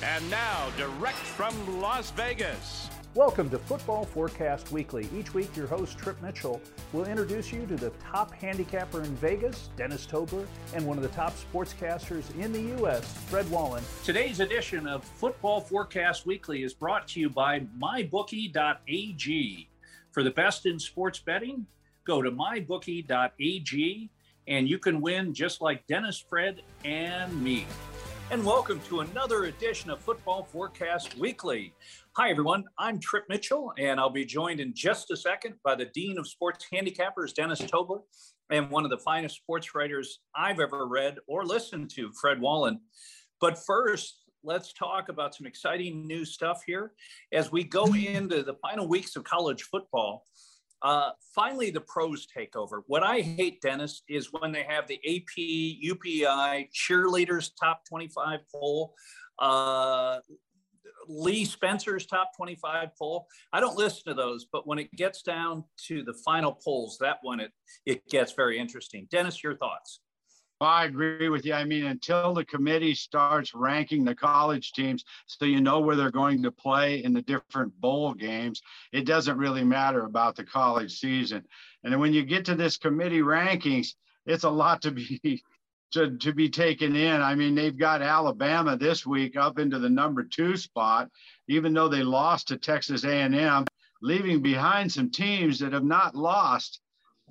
And now, direct from Las Vegas. Welcome to Football Forecast Weekly. Each week, your host, Trip Mitchell, will introduce you to the top handicapper in Vegas, Dennis Tobler, and one of the top sportscasters in the U.S., Fred Wallen. Today's edition of Football Forecast Weekly is brought to you by MyBookie.ag. For the best in sports betting, go to MyBookie.ag and you can win just like Dennis, Fred, and me and welcome to another edition of Football Forecast Weekly. Hi, everyone. I'm Trip Mitchell, and I'll be joined in just a second by the Dean of Sports Handicappers, Dennis Tobler, and one of the finest sports writers I've ever read or listened to, Fred Wallen. But first, let's talk about some exciting new stuff here as we go into the final weeks of college football. Uh, finally, the pros take over. What I hate, Dennis, is when they have the AP, UPI, cheerleaders top 25 poll, uh, Lee Spencer's top 25 poll. I don't listen to those, but when it gets down to the final polls, that one, it, it gets very interesting. Dennis, your thoughts? I agree with you. I mean, until the committee starts ranking the college teams so you know where they're going to play in the different bowl games, it doesn't really matter about the college season. And when you get to this committee rankings, it's a lot to be to, to be taken in. I mean, they've got Alabama this week up into the number two spot, even though they lost to Texas A&M, leaving behind some teams that have not lost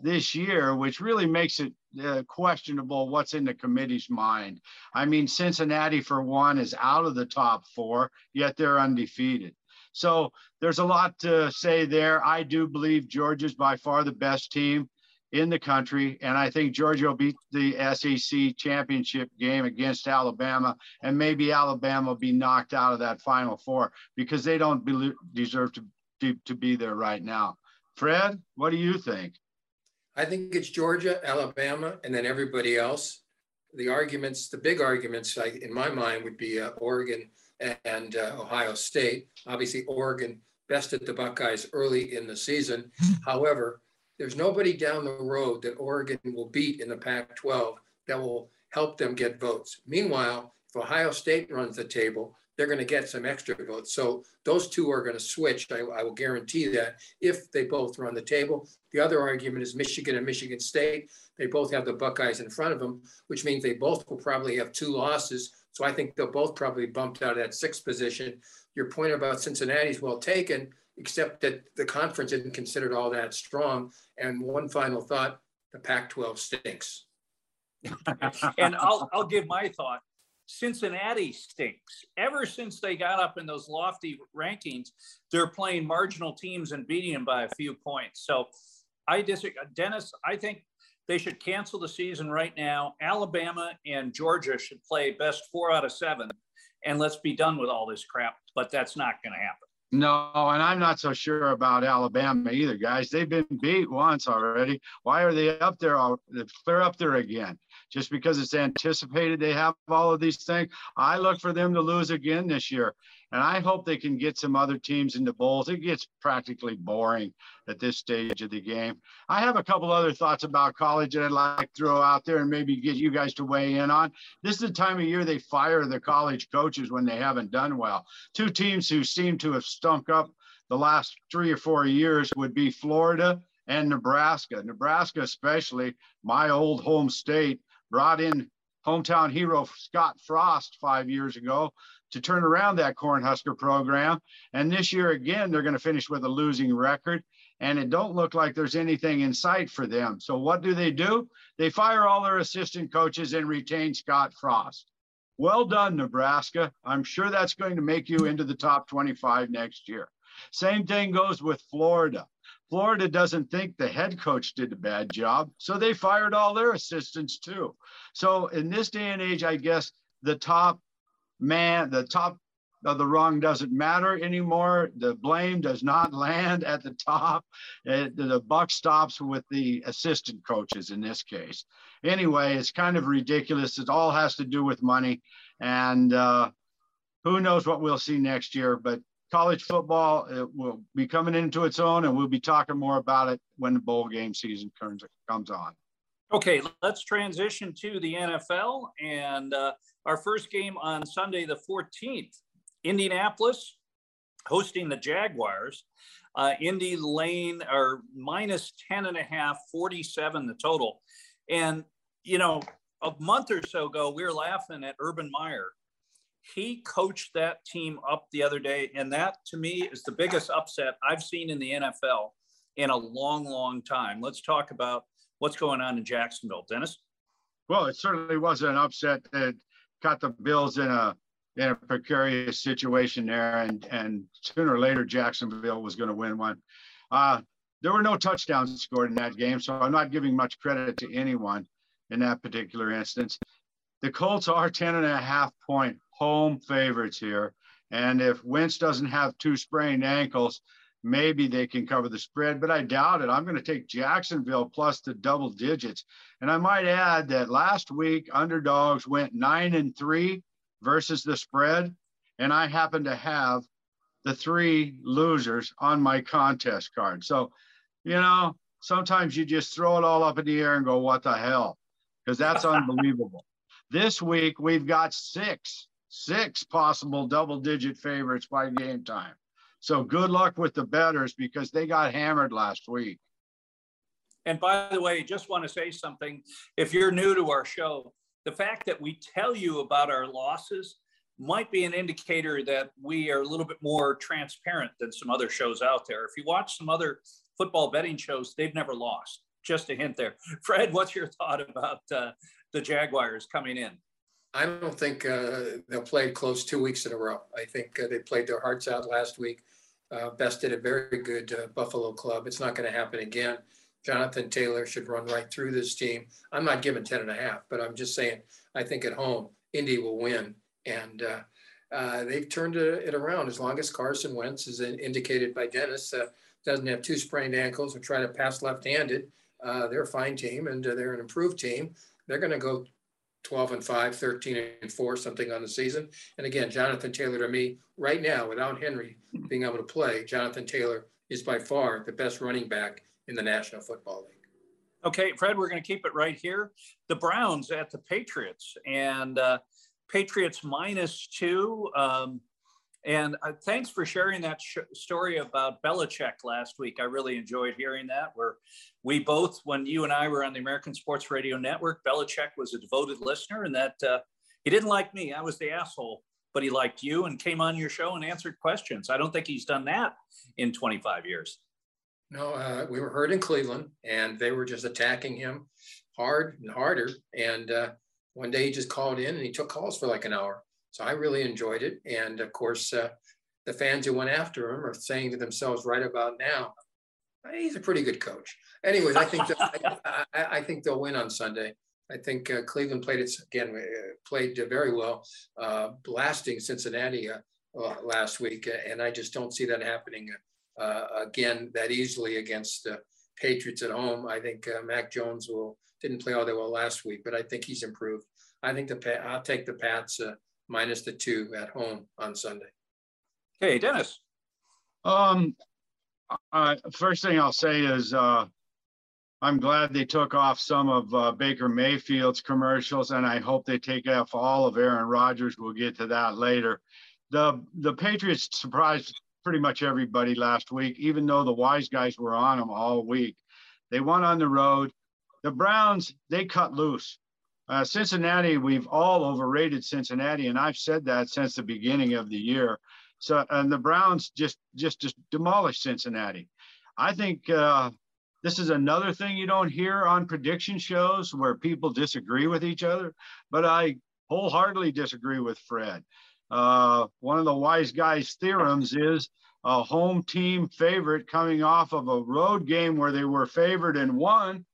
this year, which really makes it uh, questionable what's in the committee's mind. I mean, Cincinnati, for one, is out of the top four, yet they're undefeated. So there's a lot to say there. I do believe Georgia's by far the best team in the country, and I think Georgia will beat the SEC championship game against Alabama, and maybe Alabama will be knocked out of that Final Four because they don't be, deserve to, to, to be there right now. Fred, what do you think? I think it's Georgia, Alabama, and then everybody else. The arguments, the big arguments, like, in my mind, would be uh, Oregon and uh, Ohio State. Obviously, Oregon bested the Buckeyes early in the season. However, there's nobody down the road that Oregon will beat in the Pac 12 that will help them get votes. Meanwhile, if Ohio State runs the table, they're going to get some extra votes. So those two are going to switch. I, I, will guarantee that if they both run the table. The other argument is Michigan and Michigan State. They both have the Buckeyes in front of them, which means they both will probably have two losses. So I think they'll both probably bumped out of that sixth position. Your point about Cincinnati is well taken, except that the conference isn't considered all that strong. And one final thought: the Pac-12 stinks. and I'll, I'll give my thought. Cincinnati stinks. Ever since they got up in those lofty rankings, they're playing marginal teams and beating them by a few points. So I disagree. Dennis, I think they should cancel the season right now. Alabama and Georgia should play best four out of seven, and let's be done with all this crap. But that's not going to happen. No, and I'm not so sure about Alabama either, guys. They've been beat once already. Why are they up there? They're up there again. Just because it's anticipated they have all of these things. I look for them to lose again this year. And I hope they can get some other teams into bowls. It gets practically boring at this stage of the game. I have a couple other thoughts about college that I'd like to throw out there and maybe get you guys to weigh in on. This is the time of year they fire the college coaches when they haven't done well. Two teams who seem to have stunk up the last three or four years would be Florida and Nebraska. Nebraska, especially my old home state, brought in hometown hero Scott Frost five years ago to turn around that Cornhusker program. And this year again, they're going to finish with a losing record. And it don't look like there's anything in sight for them. So what do they do? They fire all their assistant coaches and retain Scott Frost. Well done, Nebraska. I'm sure that's going to make you into the top 25 next year. Same thing goes with Florida. Florida doesn't think the head coach did a bad job, so they fired all their assistants too. So in this day and age, I guess the top man, the top of the rung doesn't matter anymore. The blame does not land at the top. It, the buck stops with the assistant coaches in this case. Anyway, it's kind of ridiculous. It all has to do with money, and uh, who knows what we'll see next year. But college football it will be coming into its own, and we'll be talking more about it when the bowl game season comes comes on. Okay, let's transition to the NFL and uh, our first game on Sunday, the 14th. Indianapolis hosting the Jaguars. Uh, Indy Lane are minus 10 and a half, 47 the total. And, you know, a month or so ago, we were laughing at Urban Meyer he coached that team up the other day, and that to me is the biggest upset I've seen in the NFL in a long, long time. Let's talk about what's going on in Jacksonville, Dennis. Well, it certainly was an upset that got the Bills in a in a precarious situation there, and and sooner or later Jacksonville was going to win one. Uh, there were no touchdowns scored in that game, so I'm not giving much credit to anyone in that particular instance. The Colts are 10 and a half point home favorites here. And if Wentz doesn't have two sprained ankles, maybe they can cover the spread, but I doubt it. I'm going to take Jacksonville plus the double digits. And I might add that last week, underdogs went nine and three versus the spread. And I happen to have the three losers on my contest card. So, you know, sometimes you just throw it all up in the air and go, what the hell? Because that's unbelievable. This week, we've got six six possible double digit favorites by game time. So good luck with the betters because they got hammered last week. And by the way, just want to say something. If you're new to our show, the fact that we tell you about our losses might be an indicator that we are a little bit more transparent than some other shows out there. If you watch some other football betting shows, they've never lost. Just a hint there. Fred, what's your thought about uh, the Jaguars coming in? I don't think uh, they'll play close two weeks in a row. I think uh, they played their hearts out last week, uh, bested a very good uh, Buffalo club. It's not going to happen again. Jonathan Taylor should run right through this team. I'm not giving 10 and a half, but I'm just saying, I think at home, Indy will win. And uh, uh, they've turned it around as long as Carson Wentz is indicated by Dennis, doesn't have two sprained ankles or try to pass left-handed. they're a fine team and they're an improved team. They're going to go 12 and 5, 13 and 4, something on the season. And again, Jonathan Taylor to me, right now, without Henry being able to play, Jonathan Taylor is by far the best running back in the National Football League. Okay, Fred, we're going to keep it right here. The Browns at the Patriots, and uh, Patriots minus two. Um, and uh, thanks for sharing that sh- story about Belichick last week. I really enjoyed hearing that. Where we both, when you and I were on the American Sports Radio Network, Belichick was a devoted listener, and that uh, he didn't like me. I was the asshole, but he liked you and came on your show and answered questions. I don't think he's done that in 25 years. No, uh, we were heard in Cleveland, and they were just attacking him hard and harder. And uh, one day he just called in and he took calls for like an hour so I really enjoyed it. And of course, uh, the fans who went after him are saying to themselves right about now, he's a pretty good coach. Anyways, I think I, I, I, think they'll win on Sunday. I think uh, Cleveland played it again, uh, played very well, uh, blasting Cincinnati uh, uh, last week, and I just don't see that happening again that easily against the Patriots at home. I think Mac Jones will didn't play all that well last week, but I think he's improved. I think the I'll take the Pats minus the two at home on Sunday. Hey, Dennis. Um, uh, first thing I'll say is uh, I'm glad they took off some of uh, Baker Mayfield's commercials, and I hope they take off all of Aaron Rodgers. We'll get to that later. The the Patriots surprised pretty much everybody last week, even though the wise guys were on them all week. They won on the road. The Browns they cut loose. Uh, Cincinnati, we've all overrated Cincinnati, and I've said that since the beginning of the year. So, and the Browns just just just demolished Cincinnati. I think uh, this is another thing you don't hear on prediction shows where people disagree with each other, but I wholeheartedly disagree with Fred. Uh, one of the wise guys' theorems is a home team favorite coming off of a road game where they were favored and won,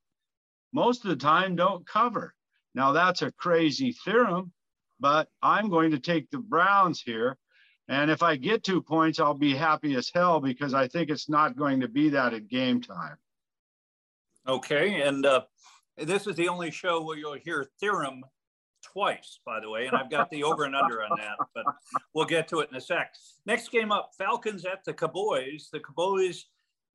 most of the time don't cover. Now, that's a crazy theorem, but I'm going to take the Browns here. And if I get two points, I'll be happy as hell because I think it's not going to be that at game time. Okay. And uh, this is the only show where you'll hear theorem twice, by the way. And I've got the over and under on that, but we'll get to it in a sec. Next game up Falcons at the Cowboys. The Cowboys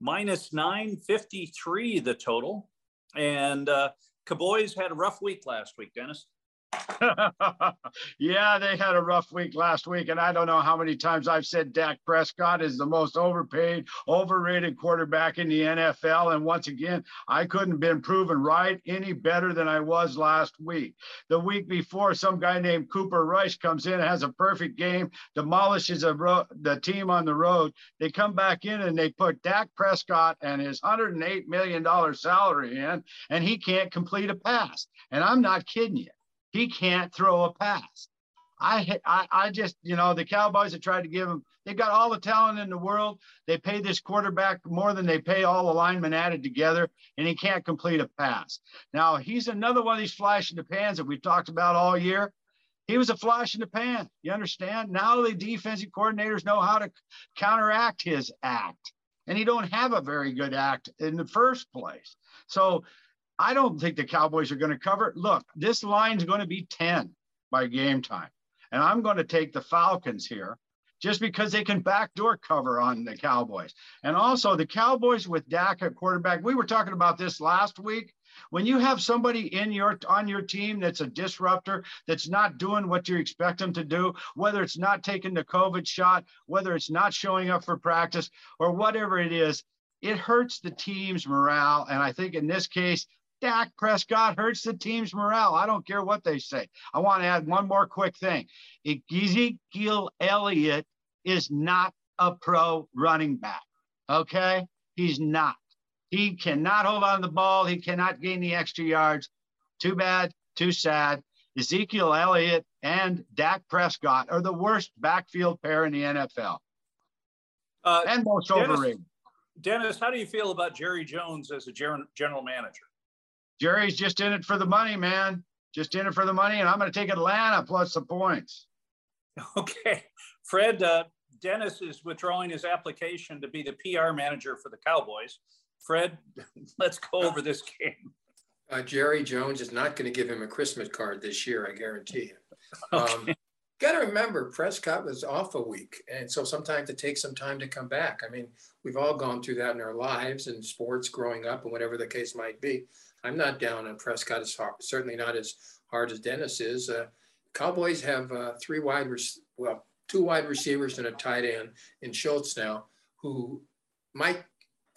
minus 953, the total. And uh, Cowboys had a rough week last week, Dennis. yeah, they had a rough week last week. And I don't know how many times I've said Dak Prescott is the most overpaid, overrated quarterback in the NFL. And once again, I couldn't have been proven right any better than I was last week. The week before, some guy named Cooper Rush comes in, has a perfect game, demolishes ro- the team on the road. They come back in and they put Dak Prescott and his $108 million salary in, and he can't complete a pass. And I'm not kidding you he can't throw a pass. I, I, I just, you know, the Cowboys have tried to give him, they've got all the talent in the world. They pay this quarterback more than they pay all the linemen added together, and he can't complete a pass. Now, he's another one of these flash in the pans that we've talked about all year. He was a flash in the pan. You understand? Now the defensive coordinators know how to counteract his act. And he don't have a very good act in the first place. So I don't think the Cowboys are going to cover. Look, this line's going to be 10 by game time. And I'm going to take the Falcons here just because they can backdoor cover on the Cowboys. And also the Cowboys with Dak at quarterback. We were talking about this last week. When you have somebody in your on your team that's a disruptor, that's not doing what you expect them to do, whether it's not taking the COVID shot, whether it's not showing up for practice, or whatever it is, it hurts the team's morale. And I think in this case, Dak Prescott hurts the team's morale. I don't care what they say. I want to add one more quick thing. Ezekiel Elliott is not a pro running back. Okay? He's not. He cannot hold on to the ball. He cannot gain the extra yards. Too bad, too sad. Ezekiel Elliott and Dak Prescott are the worst backfield pair in the NFL. Uh, and most Dennis, overrated. Dennis, how do you feel about Jerry Jones as a general manager? Jerry's just in it for the money, man. Just in it for the money, and I'm going to take Atlanta plus the points. Okay, Fred. Uh, Dennis is withdrawing his application to be the PR manager for the Cowboys. Fred, let's go over this game. Uh, Jerry Jones is not going to give him a Christmas card this year, I guarantee you. Um. Got to remember, Prescott was off a week, and so sometimes it takes some time to come back. I mean, we've all gone through that in our lives and sports growing up, and whatever the case might be. I'm not down on Prescott as hard, certainly not as hard as Dennis is. Uh, Cowboys have uh, three wide, well, two wide receivers and a tight end in Schultz now, who might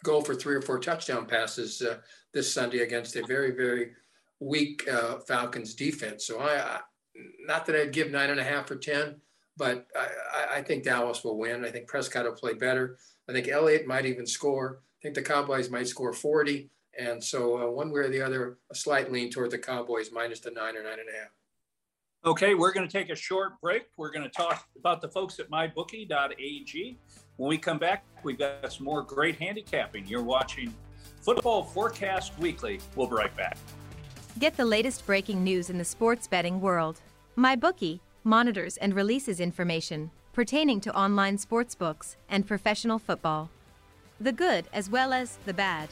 go for three or four touchdown passes uh, this Sunday against a very, very weak uh, Falcons defense. So I, I, not that I'd give nine and a half or ten, but I, I think Dallas will win. I think Prescott will play better. I think Elliott might even score. I think the Cowboys might score 40. And so, uh, one way or the other, a slight lean toward the Cowboys minus the nine or nine and a half. Okay, we're going to take a short break. We're going to talk about the folks at mybookie.ag. When we come back, we've got some more great handicapping. You're watching Football Forecast Weekly. We'll be right back. Get the latest breaking news in the sports betting world. MyBookie monitors and releases information pertaining to online sports books and professional football. The good as well as the bad.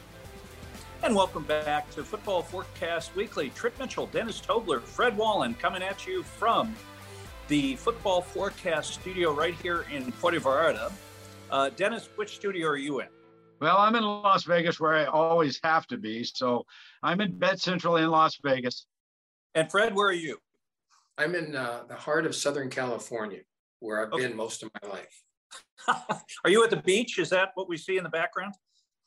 And welcome back to Football Forecast Weekly. Trip Mitchell, Dennis Tobler, Fred Wallen coming at you from the Football Forecast studio right here in Puerto Vallarta. Uh, Dennis, which studio are you in? Well, I'm in Las Vegas where I always have to be. So I'm in Bet Central in Las Vegas. And Fred, where are you? I'm in uh, the heart of Southern California, where I've okay. been most of my life. are you at the beach? Is that what we see in the background?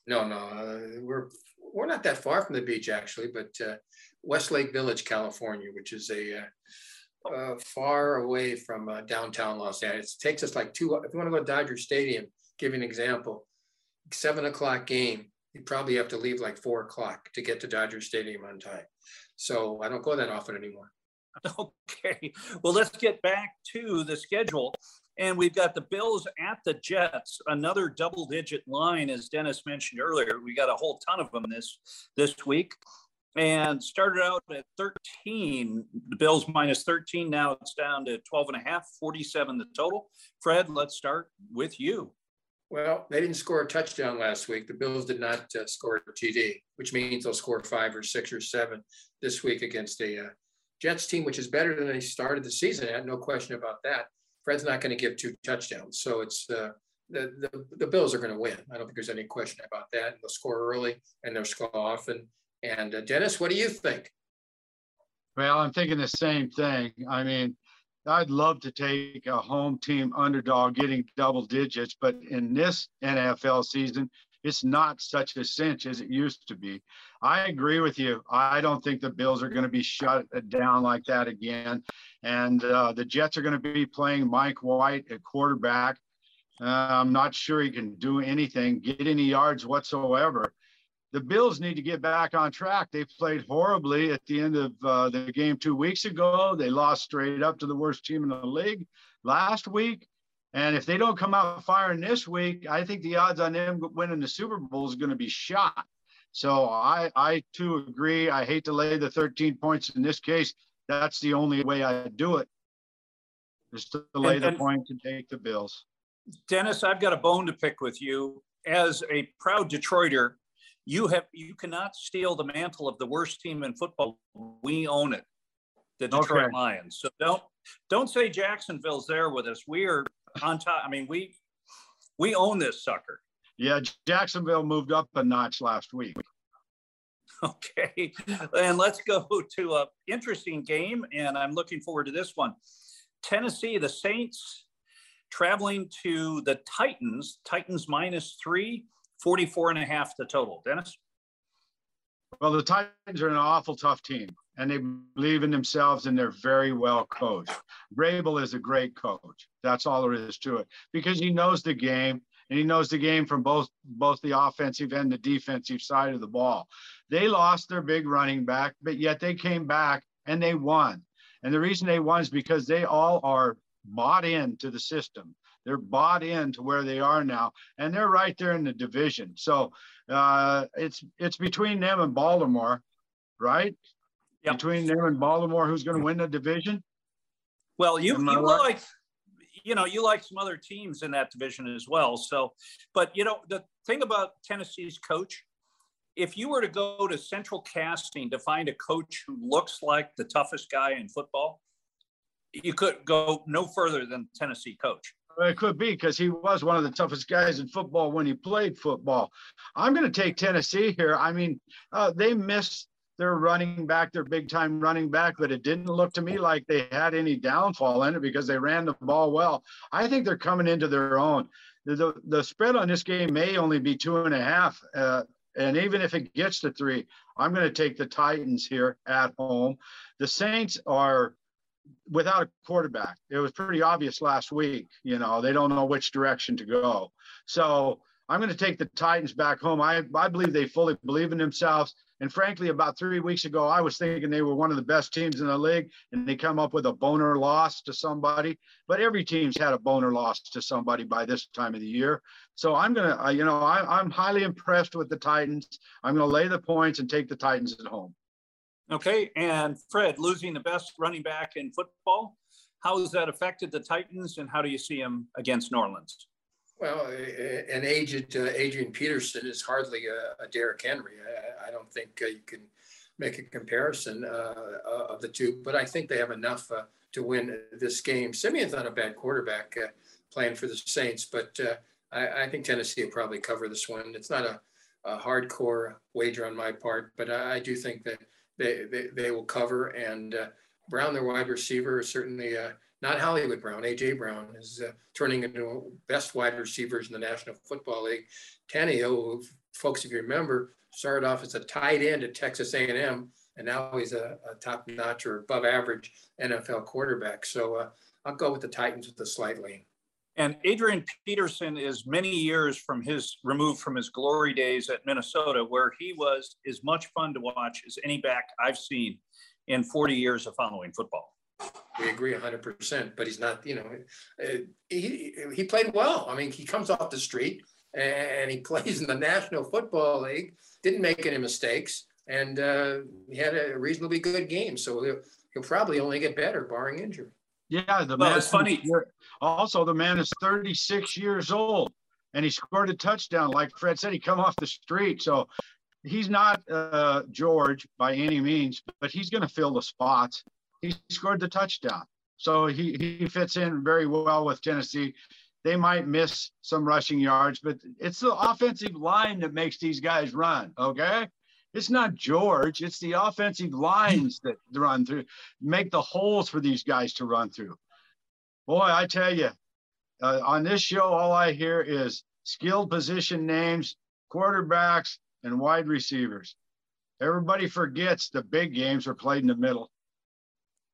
No, no. Uh, we're we're not that far from the beach actually, but uh, Westlake Village, California, which is a uh, uh, far away from uh, downtown Los Angeles. It takes us like two. If you want to go to Dodger Stadium, give you an example, seven o'clock game, you probably have to leave like four o'clock to get to Dodger Stadium on time. So I don't go that often anymore. Okay. Well, let's get back to the schedule. And we've got the Bills at the Jets, another double digit line, as Dennis mentioned earlier. We got a whole ton of them this this week. And started out at 13, the Bills minus 13. Now it's down to 12 and a half, 47 the total. Fred, let's start with you. Well, they didn't score a touchdown last week. The Bills did not uh, score a TD, which means they'll score five or six or seven this week against a uh, Jets team, which is better than they started the season at. No question about that. Fred's not going to give two touchdowns, so it's uh, the, the the Bills are going to win. I don't think there's any question about that. They'll score early and they'll score often. And uh, Dennis, what do you think? Well, I'm thinking the same thing. I mean, I'd love to take a home team underdog getting double digits, but in this NFL season, it's not such a cinch as it used to be. I agree with you. I don't think the Bills are going to be shut down like that again. And uh, the Jets are going to be playing Mike White at quarterback. Uh, I'm not sure he can do anything, get any yards whatsoever. The Bills need to get back on track. They played horribly at the end of uh, the game two weeks ago. They lost straight up to the worst team in the league last week. And if they don't come out firing this week, I think the odds on them winning the Super Bowl is going to be shot. So I, I too agree. I hate to lay the 13 points in this case. That's the only way I do it, is to lay and, the and points and take the Bills. Dennis, I've got a bone to pick with you. As a proud Detroiter, you have you cannot steal the mantle of the worst team in football. We own it, the Detroit okay. Lions. So don't don't say Jacksonville's there with us. We are on top. I mean, we we own this sucker. Yeah, Jacksonville moved up a notch last week. Okay, and let's go to a interesting game, and I'm looking forward to this one. Tennessee, the Saints traveling to the Titans. Titans minus three, 44 and a half the total. Dennis? Well, the Titans are an awful tough team and they believe in themselves and they're very well coached. Vrabel is a great coach. That's all there is to it because he knows the game and he knows the game from both both the offensive and the defensive side of the ball. They lost their big running back, but yet they came back and they won. And the reason they won is because they all are bought into the system. They're bought into where they are now, and they're right there in the division. So uh, it's it's between them and Baltimore, right? Yep. between them and Baltimore, who's going to win the division? Well, you you like you know you like some other teams in that division as well. So, but you know the thing about Tennessee's coach, if you were to go to Central Casting to find a coach who looks like the toughest guy in football, you could go no further than Tennessee coach. It could be because he was one of the toughest guys in football when he played football. I'm going to take Tennessee here. I mean, uh, they missed their running back, their big time running back, but it didn't look to me like they had any downfall in it because they ran the ball well. I think they're coming into their own. The, the, spread on this game may only be two and a half. Uh, and even if it gets to three, I'm going to take the Titans here at home. The Saints are without a quarterback. It was pretty obvious last week. You know, they don't know which direction to go. So I'm going to take the Titans back home. I, I believe they fully believe in themselves. And frankly, about three weeks ago, I was thinking they were one of the best teams in the league, and they come up with a boner loss to somebody. But every team's had a boner loss to somebody by this time of the year. So I'm gonna, uh, you know, I, I'm highly impressed with the Titans. I'm gonna lay the points and take the Titans at home. Okay, and Fred losing the best running back in football. How has that affected the Titans, and how do you see them against New Orleans? Well, an aged uh, Adrian Peterson is hardly a, a Derrick Henry. I, I don't think uh, you can make a comparison uh, uh of the two, but I think they have enough uh, to win this game. Siemian's not a bad quarterback uh, playing for the Saints, but I, I, think Tennessee will probably cover this one. It's not a, a hardcore wager on my part, but I, I do think that they, they, they, will cover. And Brown, their wide receiver, is certainly not Hollywood Brown. AJ Brown is uh, turning into best wide receivers in the National Football League. Tannehill, folks, if you remember, started off as a tight end at Texas A&M, and now he's a, a top notch or above average NFL quarterback. So uh, I'll go with the Titans with the slight lean. And Adrian Peterson is many years from his removed from his glory days at Minnesota, where he was as much fun to watch as any back I've seen in 40 years of following football. We agree 100%, but he's not, you know, uh, he, he played well. I mean, he comes off the street and he plays in the National Football League, didn't make any mistakes, and uh, he had a reasonably good game. So he'll, he'll probably only get better, barring injury. Yeah, the well, man. It's funny. Also, the man is 36 years old, and he scored a touchdown. Like Fred said, he come off the street, so he's not uh, George by any means, but he's going to fill the spots. He scored the touchdown, so he he fits in very well with Tennessee. They might miss some rushing yards, but it's the offensive line that makes these guys run. Okay, it's not George. It's the offensive lines that run through, make the holes for these guys to run through. Boy, I tell you, uh, on this show, all I hear is skilled position names, quarterbacks, and wide receivers. Everybody forgets the big games are played in the middle.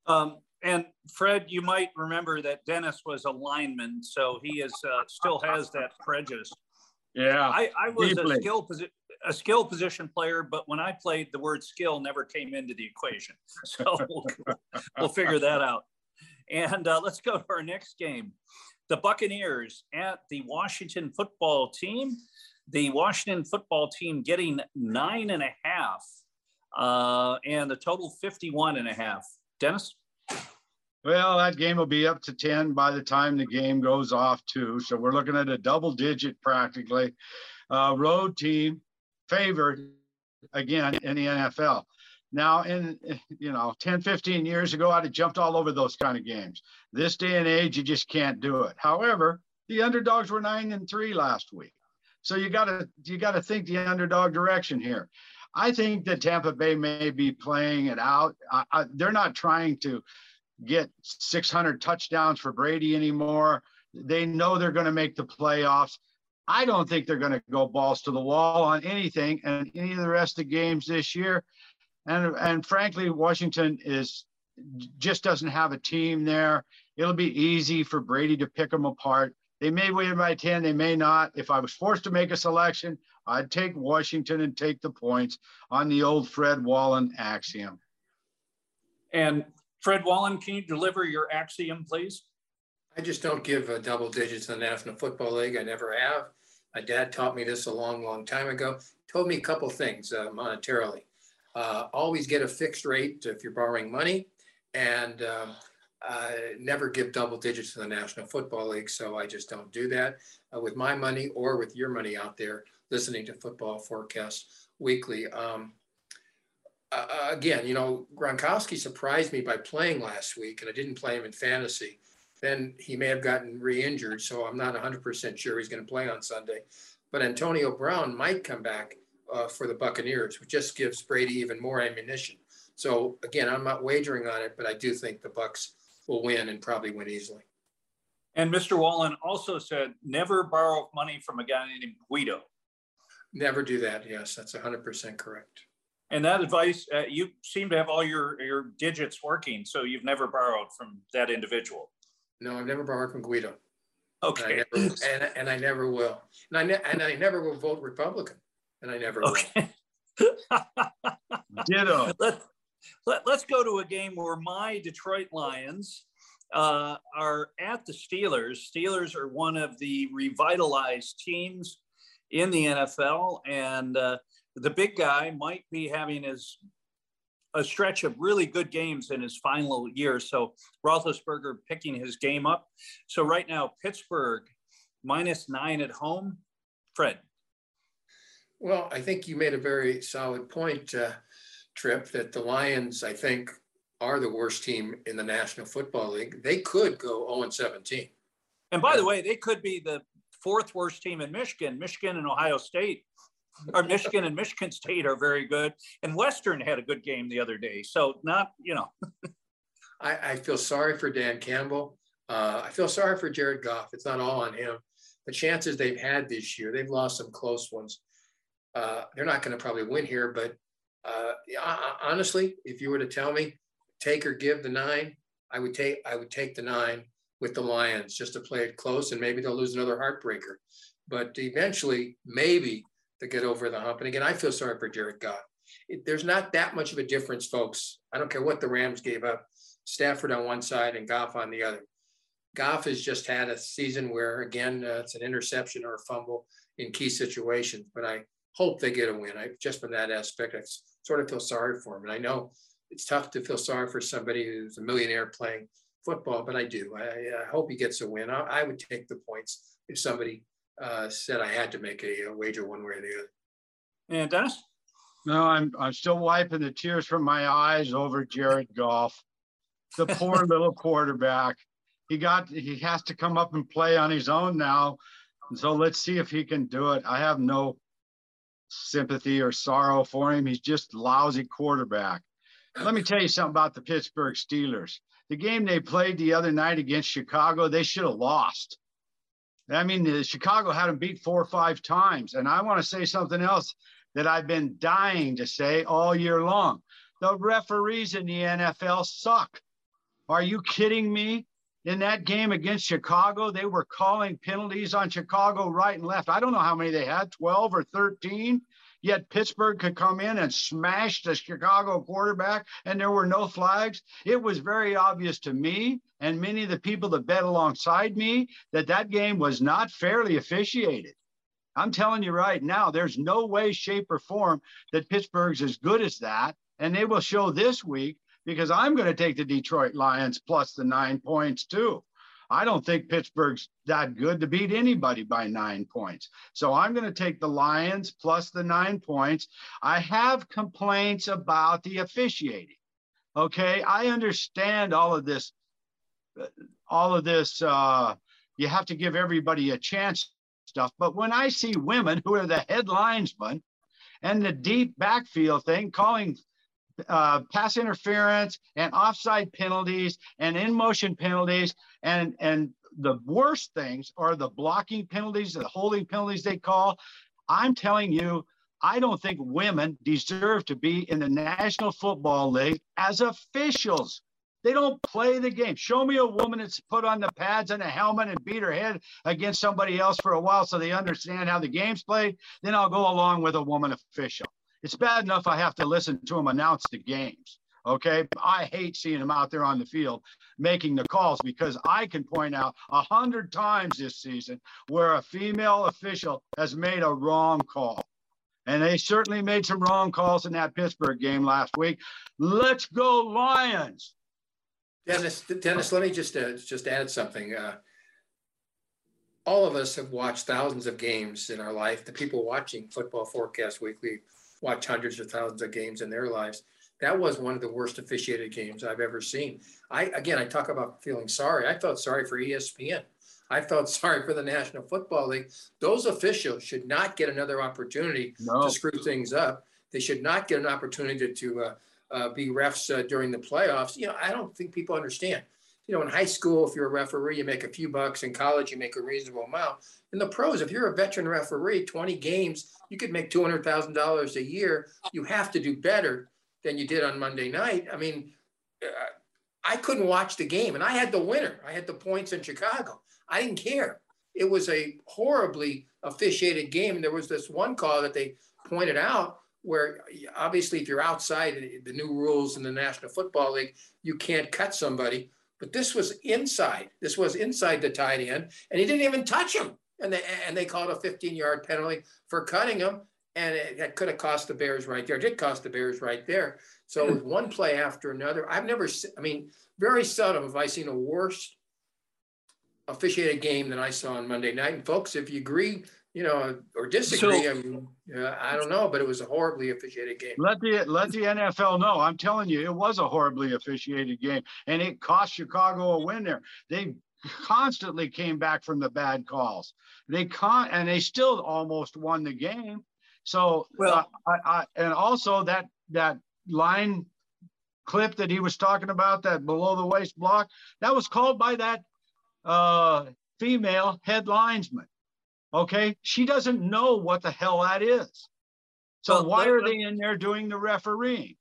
Um, and Fred, you might remember that Dennis was a lineman, so he is uh, still has that prejudice. Yeah, I, I was deeply. a skill position a skill position player, but when I played, the word skill never came into the equation. So we'll, we'll figure that out. And uh, let's go to our next game. The Buccaneers at the Washington football team. The Washington football team getting nine and a half, uh, and the total 51 and a half. Dennis? Well, that game will be up to 10 by the time the game goes off, too. So we're looking at a double digit practically. Uh, road team favored again in the NFL. Now, in you know, 10, 15 years ago, I'd have jumped all over those kind of games. This day and age, you just can't do it. However, the underdogs were nine and three last week. So you gotta you gotta think the underdog direction here. I think that Tampa Bay may be playing it out. I, I, they're not trying to get 600 touchdowns for Brady anymore. They know they're going to make the playoffs. I don't think they're going to go balls to the wall on anything and any of the rest of the games this year. And and frankly, Washington is just doesn't have a team there. It'll be easy for Brady to pick them apart. They may win by 10, they may not. If I was forced to make a selection, I'd take Washington and take the points on the old Fred Wallen axiom. And Fred Wallen, can you deliver your axiom, please? I just don't give uh, double digits in the National Football League. I never have. My dad taught me this a long, long time ago. Told me a couple things uh, monetarily. Uh, always get a fixed rate if you're borrowing money, and um, uh, never give double digits to the National Football League. So I just don't do that uh, with my money or with your money out there. Listening to Football Forecast Weekly. Um, uh, uh, again, you know, Gronkowski surprised me by playing last week, and I didn't play him in fantasy then he may have gotten re-injured. So I'm not 100% sure he's going to play on Sunday. But Antonio Brown might come back uh, for the Buccaneers, which just gives Brady even more ammunition. So again, I'm not wagering on it, but I do think the Bucks will win and probably win easily. And Mr. Wallen also said, never borrow money from a guy named Guido. Never do that. Yes, that's 100% correct. And that advice, uh, you seem to have all your, your digits working, so you've never borrowed from that individual. No, I've never borrowed from Guido. Okay. And I never, and, and I never will. And I, ne- and I never will vote Republican. And I never okay. will. Ditto. Let, let, let's go to a game where my Detroit Lions uh, are at the Steelers. Steelers are one of the revitalized teams in the NFL. And uh, the big guy might be having his a stretch of really good games in his final year. So Roethlisberger picking his game up. So right now, Pittsburgh minus nine at home. Fred. Well, I think you made a very solid point, uh, Trip, that the Lions, I think, are the worst team in the National Football League. They could go 0 17. And by the way, they could be the fourth worst team in Michigan. Michigan and Ohio State or Michigan and Michigan State are very good. And Western had a good game the other day. So not, you know. I, I, feel sorry for Dan Campbell. Uh, I feel sorry for Jared Goff. It's not all on him. The chances they've had this year, they've lost some close ones. Uh, they're not going to probably win here, but Uh, honestly, if you were to tell me take or give the nine, I would take I would take the nine with the Lions just to play it close, and maybe they'll lose another heartbreaker. But eventually, maybe they get over the hump. And again, I feel sorry for Jared Goff. It, there's not that much of a difference, folks. I don't care what the Rams gave up. Stafford on one side and Goff on the other. Goff has just had a season where, again, uh, it's an interception or a fumble in key situations. But I hope they get a win. I just from that aspect, I sort of feel sorry for him. And I know it's tough to feel sorry for somebody who's a millionaire playing football, but I do. I, I hope he gets a win. I, I, would take the points if somebody uh, said I had to make a, a, wager one way or the other. And Dennis? No, I'm I'm still wiping the tears from my eyes over Jared Goff, the poor little quarterback. He got he has to come up and play on his own now. So let's see if he can do it. I have no sympathy or sorrow for him. He's just lousy quarterback. Let me tell you something about the Pittsburgh Steelers. The game they played the other night against Chicago, they should have lost. I mean, Chicago had them beat four or five times. And I want to say something else that I've been dying to say all year long. The referees in the NFL suck. Are you kidding me? In that game against Chicago, they were calling penalties on Chicago right and left. I don't know how many they had, 12 or 13. Yet Pittsburgh could come in and smash the Chicago quarterback, and there were no flags. It was very obvious to me and many of the people that bet alongside me that that game was not fairly officiated. I'm telling you right now, there's no way, shape, or form that Pittsburgh's as good as that. And they will show this week because I'm going to take the Detroit Lions plus the nine points too. I don't think Pittsburgh's that good to beat anybody by nine points. So I'm going to take the Lions plus the nine points. I have complaints about the officiating. Okay. I understand all of this, all of this. Uh, you have to give everybody a chance stuff. But when I see women who are the headlinesmen and the deep backfield thing calling uh, pass interference and offside penalties and in motion penalties and and the worst things are the blocking penalties, the holding penalties they call. I'm telling you, I don't think women deserve to be in the National Football League as officials. They don't play the game. Show me a woman that's put on the pads and a helmet and beat her head against somebody else for a while so they understand how the game's played. Then I'll go along with a woman official. It's bad enough I have to listen to him announce the games. Okay. I hate seeing him out there on the field making the calls because I can point out a hundred times this season where a female official has made a wrong call. And they certainly made some wrong calls in that Pittsburgh game last week. Let's go Lions. Dennis, Dennis, let me just uh, just add something. Uh, all of us have watched thousands of games in our life. The people watching Football Forecast Weekly watch hundreds of thousands of games in their lives. That was one of the worst officiated games I've ever seen. I again, I talk about feeling sorry. I felt sorry for ESPN. I felt sorry for the National Football League. Those officials should not get another opportunity no. to screw things up. They should not get an opportunity to, to uh, uh, be refs uh, during the playoffs. You know, I don't think people understand. You know, in high school, if you're a referee, you make a few bucks. In college, you make a reasonable amount. In the pros, if you're a veteran referee, 20 games, you could make $200,000 a year. You have to do better than you did on Monday night. I mean, uh, I couldn't watch the game, and I had the winner. I had the points in Chicago. I didn't care. It was a horribly officiated game. And there was this one call that they pointed out where obviously if you're outside the new rules in the National Football League, you can't cut somebody. But this was inside. This was inside the tight end, and he didn't even touch him and they and they called a 15 yard penalty for cutting him, and it, it, could have cost the Bears right there. It did cost the Bears right there. So with hmm. one play after another, I've never, I mean, very seldom have I seen a worse officiated game than I saw on Monday night. And folks, if you agree, you know, or disagree, so, I mean, uh, I don't know, but it was a horribly officiated game. Let the let the NFL know. I'm telling you, it was a horribly officiated game, and it cost Chicago a win there. They constantly came back from the bad calls. They con and they still almost won the game. So well, uh, I, I, and also that that line clip that he was talking about, that below the waist block, that was called by that uh, female head linesman. Okay, she doesn't know what the hell that is. So well, why are they in there doing the refereeing?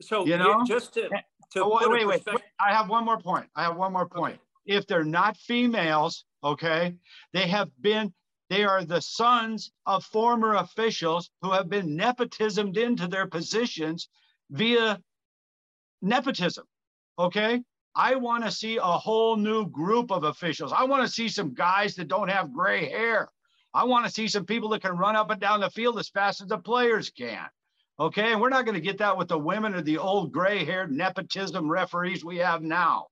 So you know, just to, to oh, wait, wait, wait, I have one more point. I have one more point. Okay. If they're not females, okay, they have been. They are the sons of former officials who have been nepotismed into their positions via nepotism. Okay. I want to see a whole new group of officials. I want to see some guys that don't have gray hair. I want to see some people that can run up and down the field as fast as the players can. Okay. And we're not going to get that with the women or the old gray haired nepotism referees we have now.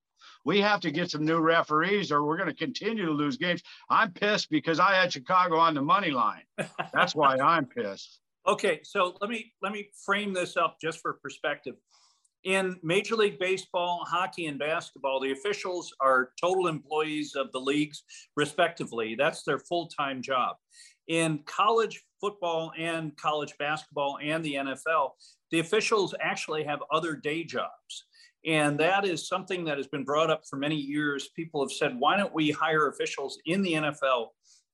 We have to get some new referees or we're going to continue to lose games. I'm pissed because I had Chicago on the money line. That's why I'm pissed. Okay, so let me let me frame this up just for perspective. In Major League Baseball, hockey, and basketball, the officials are total employees of the leagues, respectively. That's their full time job. In college football and college basketball and the NFL, the officials actually have other day jobs. And that is something that has been brought up for many years. People have said, why don't we hire officials in the NFL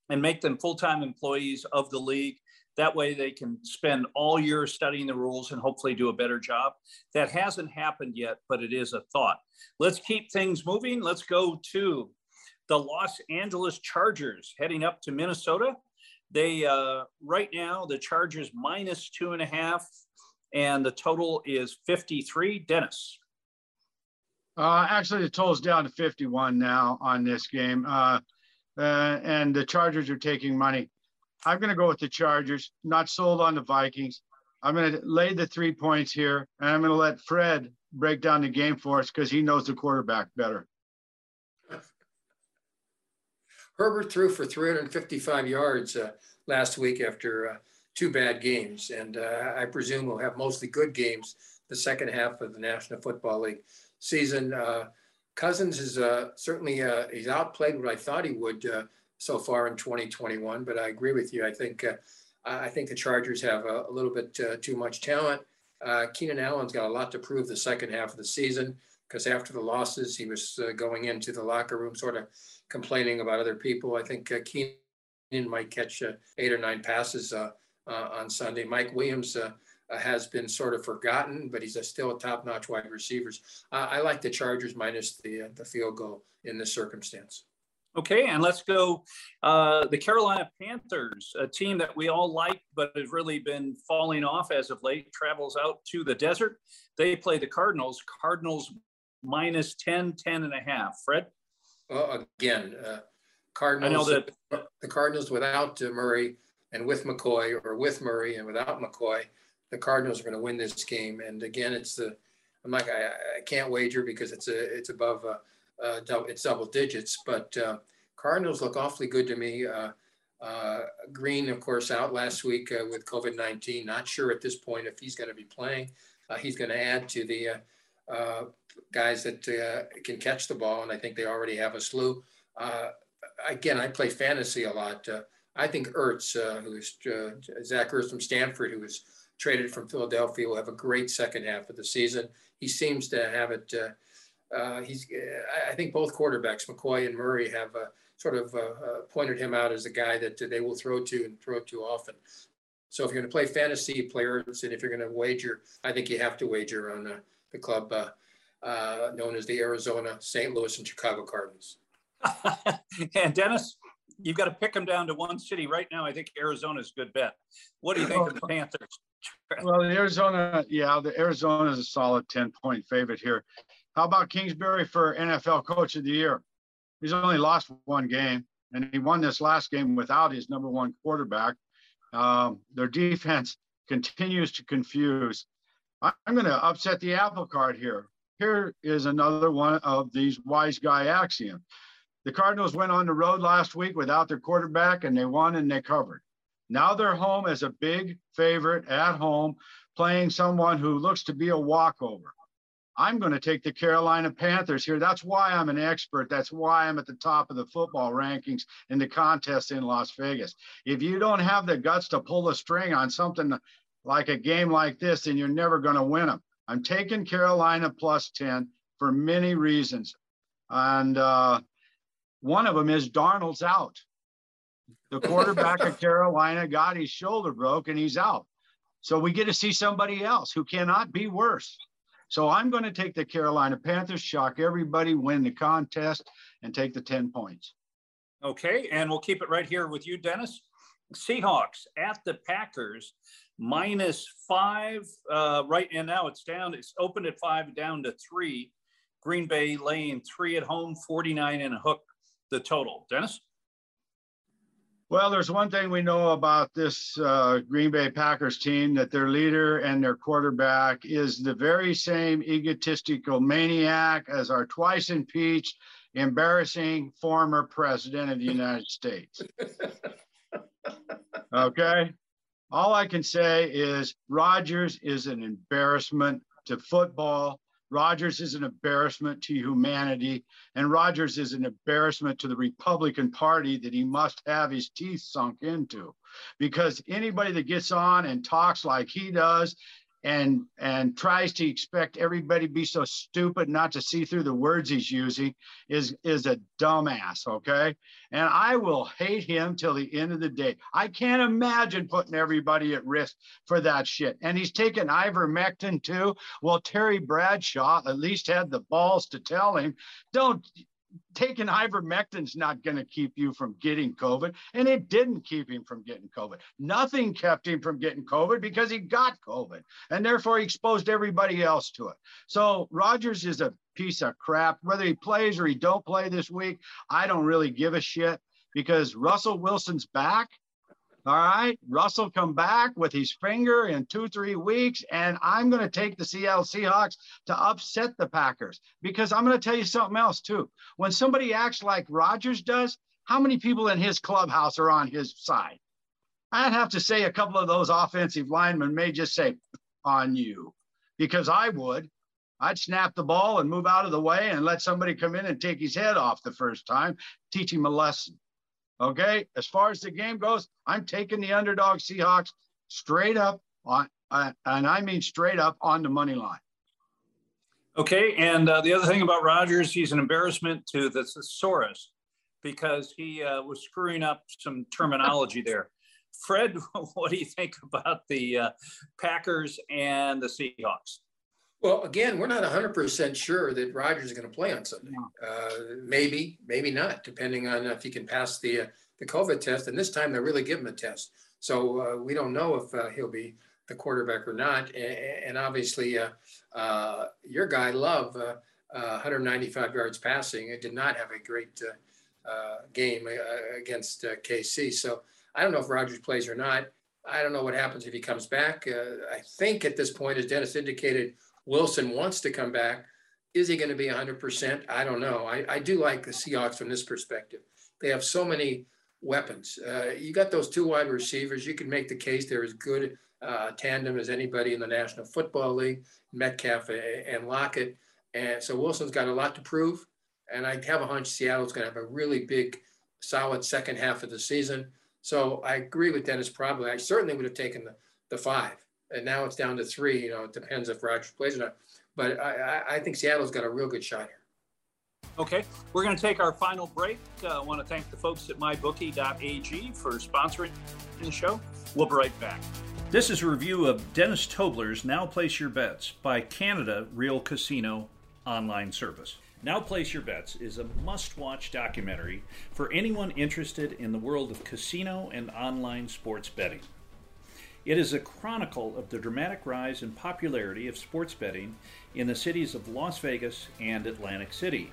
and make them full time employees of the league? That way they can spend all year studying the rules and hopefully do a better job. That hasn't happened yet, but it is a thought. Let's keep things moving. Let's go to the Los Angeles Chargers heading up to Minnesota. They, uh, right now, the Chargers minus two and a half, and the total is 53. Dennis. Uh, actually, the total's down to 51 now on this game. Uh, uh, and the Chargers are taking money. I'm going to go with the Chargers, not sold on the Vikings. I'm going to lay the three points here, and I'm going to let Fred break down the game for us because he knows the quarterback better. Herbert threw for 355 yards uh, last week after uh, two bad games, and uh, I presume we'll have mostly good games the second half of the National Football League season. Uh, Cousins is uh, certainly uh, he's outplayed what I thought he would so far in 2021. But I agree with you. I think uh, I think the Chargers have a, a little bit uh, too much talent. Uh, Keenan Allen's got a lot to prove the second half of the season because after the losses, he was uh, going into the locker room sort of complaining about other people. I think uh, Keenan might catch uh, eight or nine passes on Sunday. Mike Williams. has been sort of forgotten, but he's a still a top-notch wide receivers. I like the Chargers minus the the field goal in this circumstance. Okay, and let's go. Uh, the Carolina Panthers, a team that we all like, but has really been falling off as of late, travels out to the desert. They play the Cardinals. Cardinals minus 10, 10 and a half. Fred? Again, uh, Cardinals. I know that the Cardinals without uh, Murray and with McCoy, or with Murray and without McCoy, the Cardinals are going to win this game. And again, it's the I'm like I, I can't wager because it's a it's above. Uh, it's double digits. But uh, Cardinals look awfully good to me. Uh, uh Green, of course, out last week uh, with COVID 19. Not sure at this point if he's going to be playing. He's going to add to the guys that can catch the ball, and I think they already have a slew. again, I play fantasy a lot. I think Ertz, who is Zach Ertz from Stanford, who was traded from Philadelphia, will have a great second half of the season. He seems to have it uh, he's, I think both quarterbacks, McCoy and Murray, have uh, sort of uh, uh pointed him out as a guy that they will throw to and throw to often. So if you're going to play fantasy players and if you're going to wager, I think you have to wager on the club uh, known as the Arizona, St. Louis, and Chicago Cardinals. and Dennis, you've got to pick them down to one city right now. I think Arizona is a good bet. What do you think of the Panthers? well, the Arizona, yeah, the Arizona is a solid 10 point favorite here. How about Kingsbury for NFL Coach of the Year? He's only lost one game, and he won this last game without his number one quarterback. Um, their defense continues to confuse. I'm going to upset the apple cart here. Here is another one of these wise guy axioms. The Cardinals went on the road last week without their quarterback, and they won and they covered. Now they're home as a big favorite at home, playing someone who looks to be a walkover. I'm going to take the Carolina Panthers here. That's why I'm an expert. That's why I'm at the top of the football rankings in the contest in Las Vegas. If you don't have the guts to pull the string on something like a game like this, then you're never going to win them. I'm taking Carolina plus 10 for many reasons. And uh, one of them is Darnold's out. The quarterback of Carolina got his shoulder broke and he's out. So we get to see somebody else who cannot be worse. So I'm going to take the Carolina Panthers, shock everybody, win the contest, and take the 10 points. Okay, and we'll keep it right here with you, Dennis. Seahawks at the Packers, minus five. Uh, right and now it's down. It's opened at five, down to three. Green Bay laying three at home, 49 and a hook, the total. Dennis? Well, there's one thing we know about this uh, Green Bay Packers team that their leader and their quarterback is the very same egotistical maniac as our twice impeached, embarrassing former president of the United States. Okay. All I can say is Rodgers is an embarrassment to football. Rodgers is an embarrassment to humanity, and Rodgers is an embarrassment to the Republican Party that he must have his teeth sunk into. Because anybody that gets on and talks like he does and and tries to expect everybody to be so stupid not to see through the words he's using is is a dumbass okay? And i will hate him till the end of the day. I can't imagine putting everybody at risk for that shit. And he's taken ivermectin too. Well terry bradshaw at least had the balls to tell him don't taking ivermectin's not going to keep you from getting COVID. And it didn't keep him from getting COVID. Nothing kept him from getting COVID because he got COVID and therefore he exposed everybody else to it. So Rodgers is a piece of crap. Whether he plays or he don't play this week, I don't really give a shit because Russell Wilson's back all right. Russell come back with his finger in two, three weeks. And I'm going to take the Seattle Seahawks to upset the Packers because I'm going to tell you something else too. When somebody acts like Rodgers does, how many people in his clubhouse are on his side? I'd have to say a couple of those offensive linemen may just say on you because I would. I'd snap the ball and move out of the way and let somebody come in and take his head off the first time, teach him a lesson. Okay, as far as the game goes, I'm taking the underdog Seahawks straight up on, uh, and I mean straight up on the money line. Okay, and uh, the other thing about Rodgers, he's an embarrassment to the thesaurus because he uh, was screwing up some terminology there. Fred, what do you think about the uh, Packers and the Seahawks? Well, again, we're not 100% sure that Rodgers is going to play on Sunday. Uh, maybe, maybe not, depending on if he can pass the uh, the COVID test. And this time, they really give him a test. So uh, we don't know if uh, he'll be the quarterback or not. And, and obviously, uh, uh, your guy, Love, 195 yards passing, it did not have a great game against KC. So I don't know if Rodgers plays or not. I don't know what happens if he comes back. I think at this point, as Dennis indicated, Wilson wants to come back. Is he going to be 100%? I don't know. I, I do like the Seahawks from this perspective. They have so many weapons. Uh, you got those two wide receivers. You can make the case they're as good uh, tandem as anybody in the National Football League, Metcalf and Lockett. And so Wilson's got a lot to prove. And I have a hunch Seattle's going to have a really big, solid second half of the season. So I agree with Dennis. Probably, I certainly would have taken the, the five and now it's down to three. You know, it depends if Rodgers plays or not. But I, I think Seattle's got a real good shot here. Okay, we're going to take our final break. Uh, I want to thank the folks at mybookie.ag for sponsoring the show. We'll be right back. This is a review of Dennis Tobler's Now Place Your Bets by Canada Real Casino online service. Now Place Your Bets is a must watch documentary for anyone interested in the world of casino and online sports betting. It is a chronicle of the dramatic rise in popularity of sports betting in the cities of Las Vegas and Atlantic City.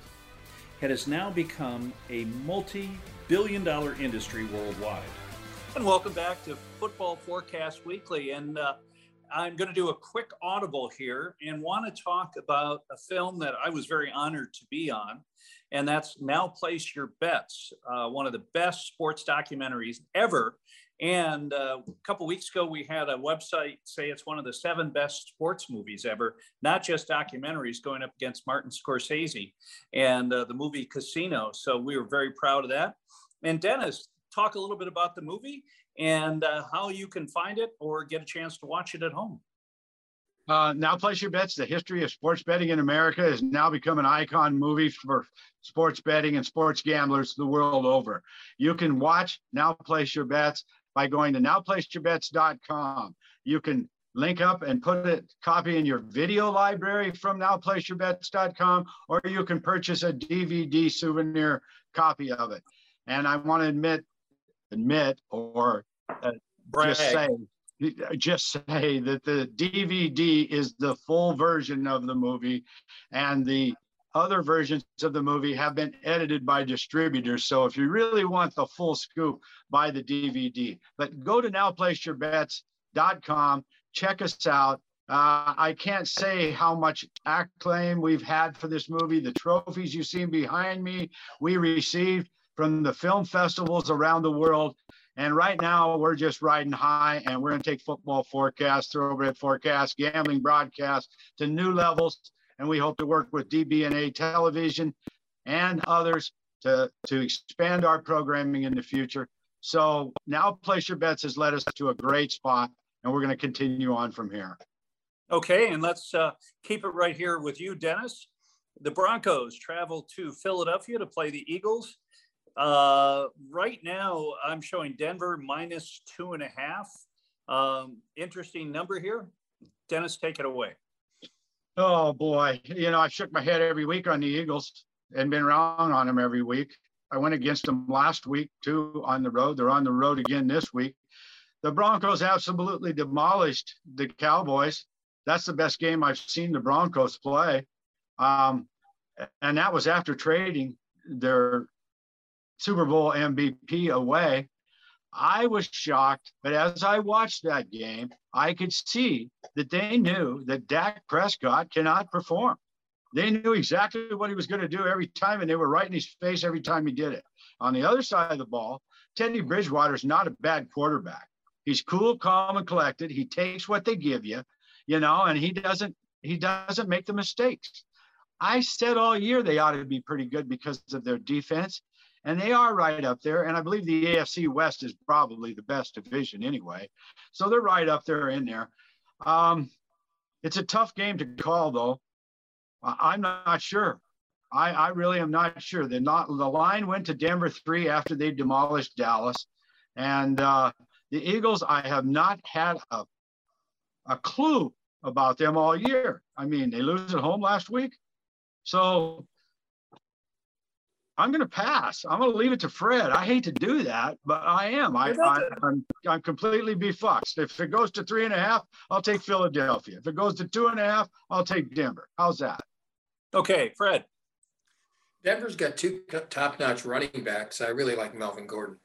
It has now become a multi billion dollar industry worldwide. And welcome back to Football Forecast Weekly. And uh, I'm going to do a quick audible here and want to talk about a film that I was very honored to be on. And that's Now Place Your Bets, uh, one of the best sports documentaries ever and uh, a couple weeks ago, we had a website say it's one of the seven best sports movies ever, not just documentaries, going up against Martin Scorsese and uh, the movie Casino. So we were very proud of that. And Dennis, talk a little bit about the movie and uh, how you can find it or get a chance to watch it at home. Uh, now place your bets. The history of sports betting in America has now become an icon movie for sports betting and sports gamblers the world over. You can watch Now Place Your Bets by going to nowplaceyourbets.com. You can link up and put it copy in your video library from nowplaceyourbets.com, or you can purchase a DVD souvenir copy of it. And I want to admit, admit, or uh, just say, just say that the DVD is the full version of the movie, and the other versions of the movie have been edited by distributors. So if you really want the full scoop, buy the DVD. But go to nowplaceyourbets.com check us out. Uh, I can't say how much acclaim we've had for this movie. The trophies you see behind me, we received from the film festivals around the world. And right now, we're just riding high, and we're going to take football forecast, thoroughbred forecast, gambling broadcast to new levels. And we hope to work with DBNA Television and others to, to expand our programming in the future. So now Place Your Bets has led us to a great spot and we're going to continue on from here. Okay, and let's uh, keep it right here with you, Dennis. The Broncos travel to Philadelphia to play the Eagles. Uh, right now, I'm showing Denver minus two and a half. Um, interesting number here. Dennis, take it away. Oh boy, you know I shook my head every week on the Eagles and been wrong on them every week. I went against them last week too on the road. They're on the road again this week the Broncos absolutely demolished the Cowboys. That's the best game I've seen the Broncos play. Um, and that was after trading their Super Bowl MVP away. I was shocked, but as I watched that game, I could see that they knew that Dak Prescott cannot perform. They knew exactly what he was going to do every time, and they were right in his face every time he did it. On the other side of the ball, Teddy Bridgewater is not a bad quarterback. He's cool, calm, and collected. He takes what they give you, you know, and he doesn't he doesn't make the mistakes. I said all year they ought to be pretty good because of their defense, and they are right up there. And I believe the AFC West is probably the best division anyway, so they're right up there in there. Um, it's a tough game to call, though. I'm not sure. I, I really am not sure. The not the line went to Denver three after they demolished Dallas, and uh, the Eagles, I have not had a, a clue about them all year. I mean, they lose at home last week. So I'm going to pass. I'm going to leave it to Fred. I hate to do that, but I am. I, I, am I'm, I'm completely befucked. If it goes to three and a half, I'll take Philadelphia. If it goes to two and a half, I'll take Denver. How's that? Okay, Fred. Denver's got two top-notch running backs. I really like Melvin Gordon,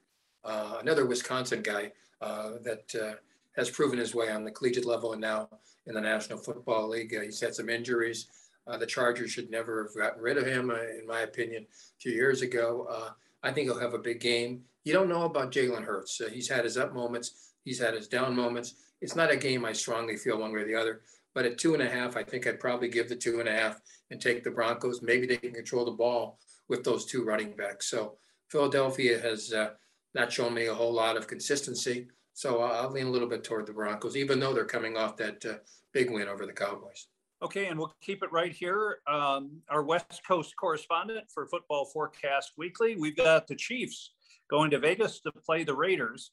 uh, another Wisconsin guy uh, that uh, has proven his way on the collegiate level and now in the National Football League. Uh, he's had some injuries. Uh, the Chargers should never have gotten rid of him, uh, in my opinion, two years ago. Uh, I think he'll have a big game. You don't know about Jalen Hurts. he's had his up moments. He's had his down moments. It's not a game I strongly feel one way or the other. But at two and a half, I think I'd probably give the two and a half and take the Broncos. Maybe they can control the ball with those two running backs. So Philadelphia has uh, not shown me a whole lot of consistency. So I'll lean a little bit toward the Broncos, even though they're coming off that uh, big win over the Cowboys. Okay, and we'll keep it right here. Um, our West Coast correspondent for Football Forecast Weekly. We've got the Chiefs going to Vegas to play the Raiders.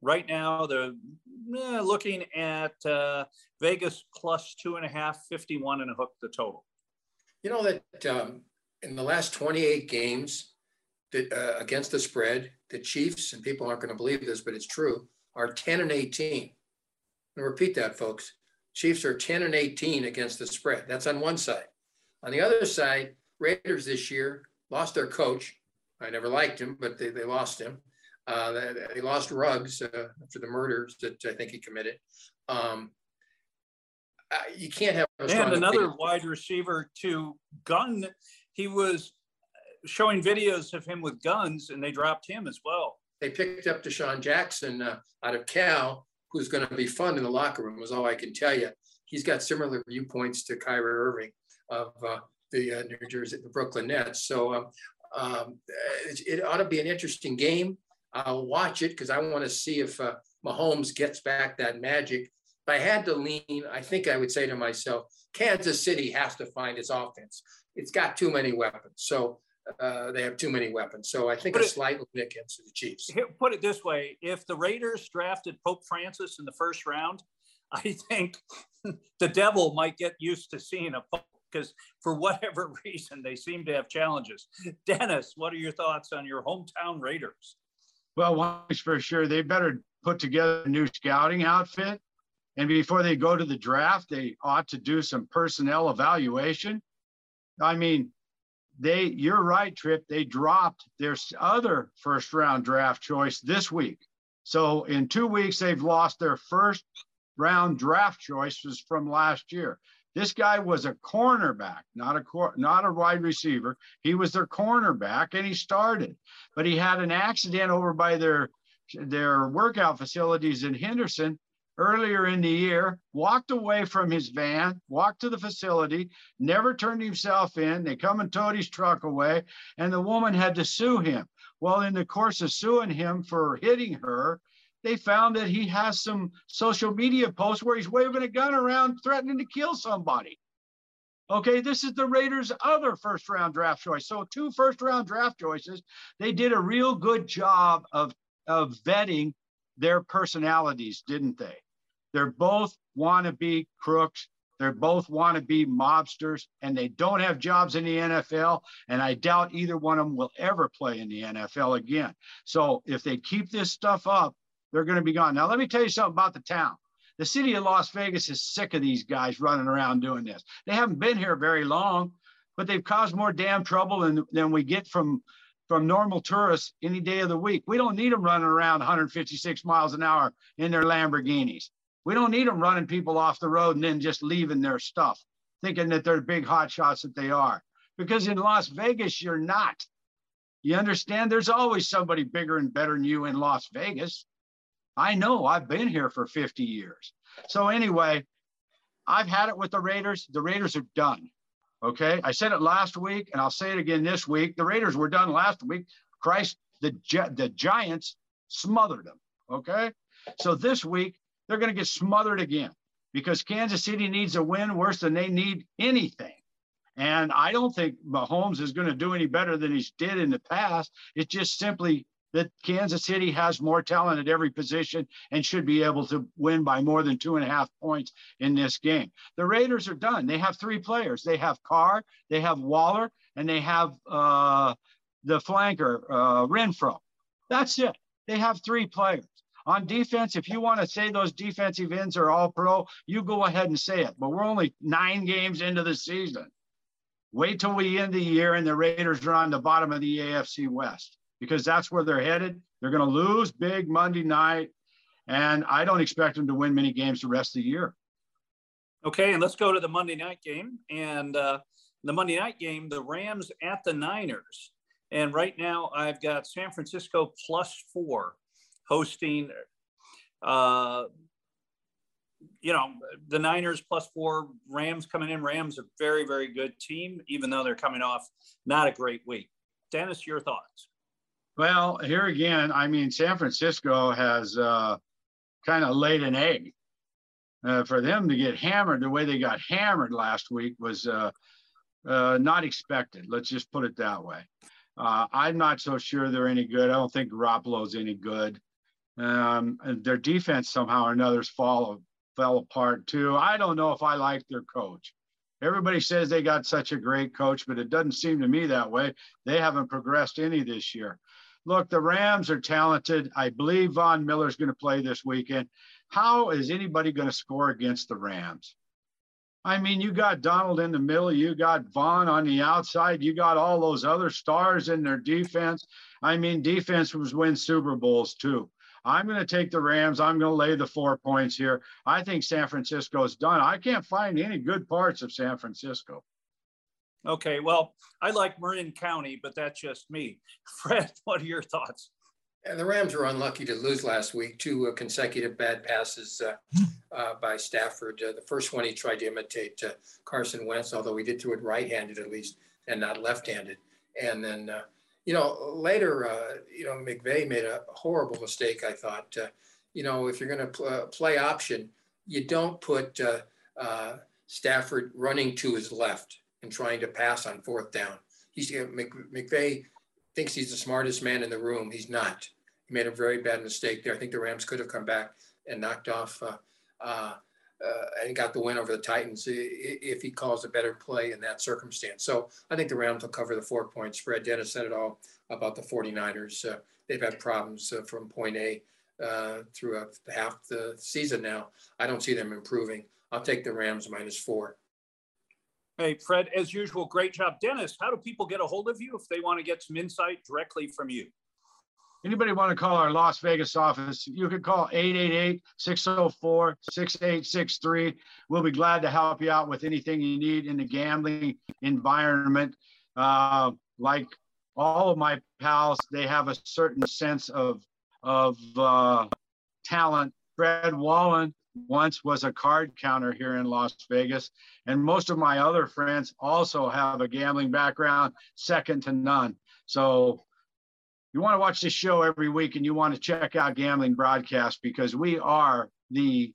Right now, they're eh, looking at uh, Vegas plus two and a half, 51 and a hook the total. You know that um, in the last 28 games, that, uh, against the spread, the Chiefs, and people aren't going to believe this, but it's true, are 10 and 18. And repeat that, folks. Chiefs are 10 and 18 against the spread. That's on one side. On the other side, Raiders this year lost their coach. I never liked him, but they, they lost him. Uh, they, they, lost Ruggs uh, after the murders that I think he committed. Um, uh, you can't have and another opinion. wide receiver to gun. He was showing videos of him with guns, and they dropped him as well. They picked up DeSean Jackson uh, out of Cal, who's going to be fun in the locker room, is all I can tell you. He's got similar viewpoints to Kyrie Irving of uh, the uh, New Jersey, the Brooklyn Nets. So um, um, it, it, ought to be an interesting game. I'll watch it because I want to see if uh, Mahomes gets back that magic. If I had to lean, I think I would say to myself, Kansas City has to find its offense. It's got too many weapons. So uh, they have too many weapons. So I think put a it, slight lean against the Chiefs. Put it this way: if the Raiders drafted Pope Francis in the first round, I think the devil might get used to seeing a pope because for whatever reason they seem to have challenges. Dennis, what are your thoughts on your hometown Raiders? Well, one is for sure they better put together a new scouting outfit. And before they go to the draft, they ought to do some personnel evaluation. I mean, they, you're right, Trip. They dropped their other first round draft choice this week. So in two weeks, they've lost their first round draft choices from last year. This guy was a cornerback, not a not a wide receiver. He was their cornerback, and he started, but he had an accident over by their their workout facilities in Henderson earlier in the year. Walked away from his van, walked to the facility, never turned himself in. They come and towed his truck away, and the woman had to sue him. Well, in the course of suing him for hitting her, they found that he has some social media posts where he's waving a gun around threatening to kill somebody. Okay, this is the Raiders' other first round draft choice. So, two first round draft choices. They did a real good job of, of vetting their personalities, didn't they? They're both wannabe crooks. They're both wannabe mobsters, and they don't have jobs in the NFL. And I doubt either one of them will ever play in the NFL again. So, if they keep this stuff up, they're going to be gone. Now, let me tell you something about the town. The city of Las Vegas is sick of these guys running around doing this. They haven't been here very long, but they've caused more damn trouble than, than we get from from normal tourists any day of the week. We don't need them running around 156 miles an hour in their Lamborghinis. We don't need them running people off the road and then just leaving their stuff, thinking that they're big hot shots that they are. Because in Las Vegas, you're not. You understand? There's always somebody bigger and better than you in Las Vegas. I know I've been here for 50 years. So anyway, I've had it with the Raiders. The Raiders are done. Okay. I said it last week and I'll say it again this week. The Raiders were done last week. Christ, the, the Giants smothered them. Okay. So this week, they're going to get smothered again because Kansas City needs a win worse than they need anything. And I don't think Mahomes is going to do any better than he's did in the past. It's just simply that Kansas City has more talent at every position and should be able to win by more than two and a half points in this game. The Raiders are done. They have three players. They have Carr, they have Waller, and they have uh, the flanker uh, Renfrow. That's it. They have three players. On defense, if you want to say those defensive ends are all pro, you go ahead and say it. But we're only nine games into the season. Wait till we end the year and the Raiders are on the bottom of the AFC West because that's where they're headed. They're going to lose big Monday night, and I don't expect them to win many games the rest of the year. Okay, and let's go to the Monday night game. And uh, the Monday night game, the Rams at the Niners. And right now, I've got San Francisco plus four hosting. Uh, you know, the Niners plus four, Rams coming in. Rams a very, very good team, even though they're coming off not a great week. Dennis, your thoughts? Well, here again, I mean, San Francisco has uh, kind of laid an egg. Uh, for them to get hammered the way they got hammered last week was uh, uh not expected. Let's just put it that way. Uh, I'm not so sure they're any good. I don't think Garoppolo's any good. Um, their defense somehow or another fall, fell apart too. I don't know if I like their coach. Everybody says they got such a great coach, but it doesn't seem to me that way. They haven't progressed any this year look, the Rams are talented. I believe Von Miller is going to play this weekend. How is anybody going to score against the Rams? I mean, you got Donald in the middle, you got Von on the outside, you got all those other stars in their defense. I mean, defense was win Super Bowls too. I'm going to take the Rams. I'm going to lay the four points here. I think San Francisco's done. I can't find any good parts of San Francisco. Okay, well, I like Marin County, but that's just me. Fred, what are your thoughts? And the Rams were unlucky to lose last week. Two uh, consecutive bad passes uh, uh, by Stafford. Uh, the first one he tried to imitate uh, Carson Wentz, although he did throw it right-handed at least, and not left-handed. And then, uh, you know, later, uh, you know, McVay made a horrible mistake. I thought, uh, you know, if you're going to pl- uh, play option, you don't put Stafford running to his left and trying to pass on fourth down. He's McVay thinks he's the smartest man in the room. He's not. He made a very bad mistake there. I think the Rams could have come back and knocked off uh, and got the win over the Titans if he calls a better play in that circumstance. So I think the Rams will cover the four point spread. Dennis said it all about the 49ers. Uh, they've had problems uh, from point A uh, throughout half the season now. I don't see them improving. I'll take the Rams minus four. Hey, Fred, as usual, great job. Dennis, how do people get a hold of you if they want to get some insight directly from you? Anybody want to call our Las Vegas office, you can call 888-604-6863. We'll be glad to help you out with anything you need in the gambling environment. Uh, like all of my pals, they have a certain sense of, of uh, talent. Fred Wallen once was a card counter here in Las Vegas. And most of my other friends also have a gambling background, second to none. So you want to watch this show every week and you want to check out Gambling Broadcast because we are the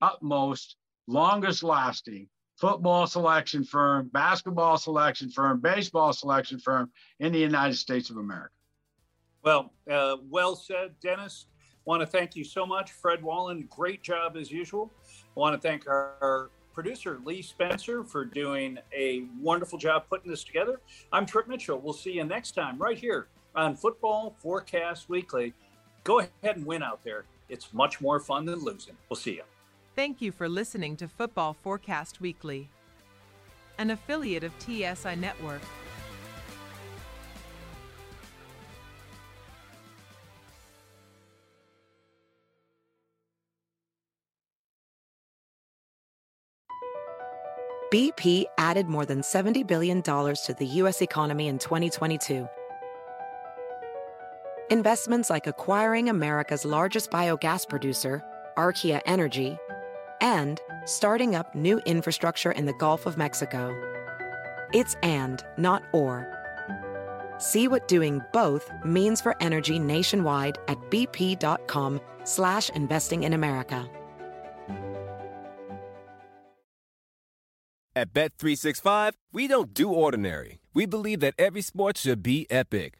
utmost, longest lasting football selection firm, basketball selection firm, baseball selection firm in the United States of America. Well, uh, well said, Dennis. Want to thank you so much, Fred Wallen. Great job as usual. Want to thank our, our producer, Lee Spencer, for doing a wonderful job putting this together. I'm Trip Mitchell. We'll see you next time right here on Football Forecast Weekly. Go ahead and win out there. It's much more fun than losing. We'll see you. Thank you for listening to Football Forecast Weekly, an affiliate of TSI Network. BP added more than $70 billion to the U.S. economy in 2022 Investments like acquiring America's largest biogas producer, Archaea Energy, and starting up new infrastructure in the Gulf of Mexico. It's and, not or. See what doing both means for energy nationwide at bp.com slash investing in America. At Bet365, we don't do ordinary. We believe that every sport should be epic.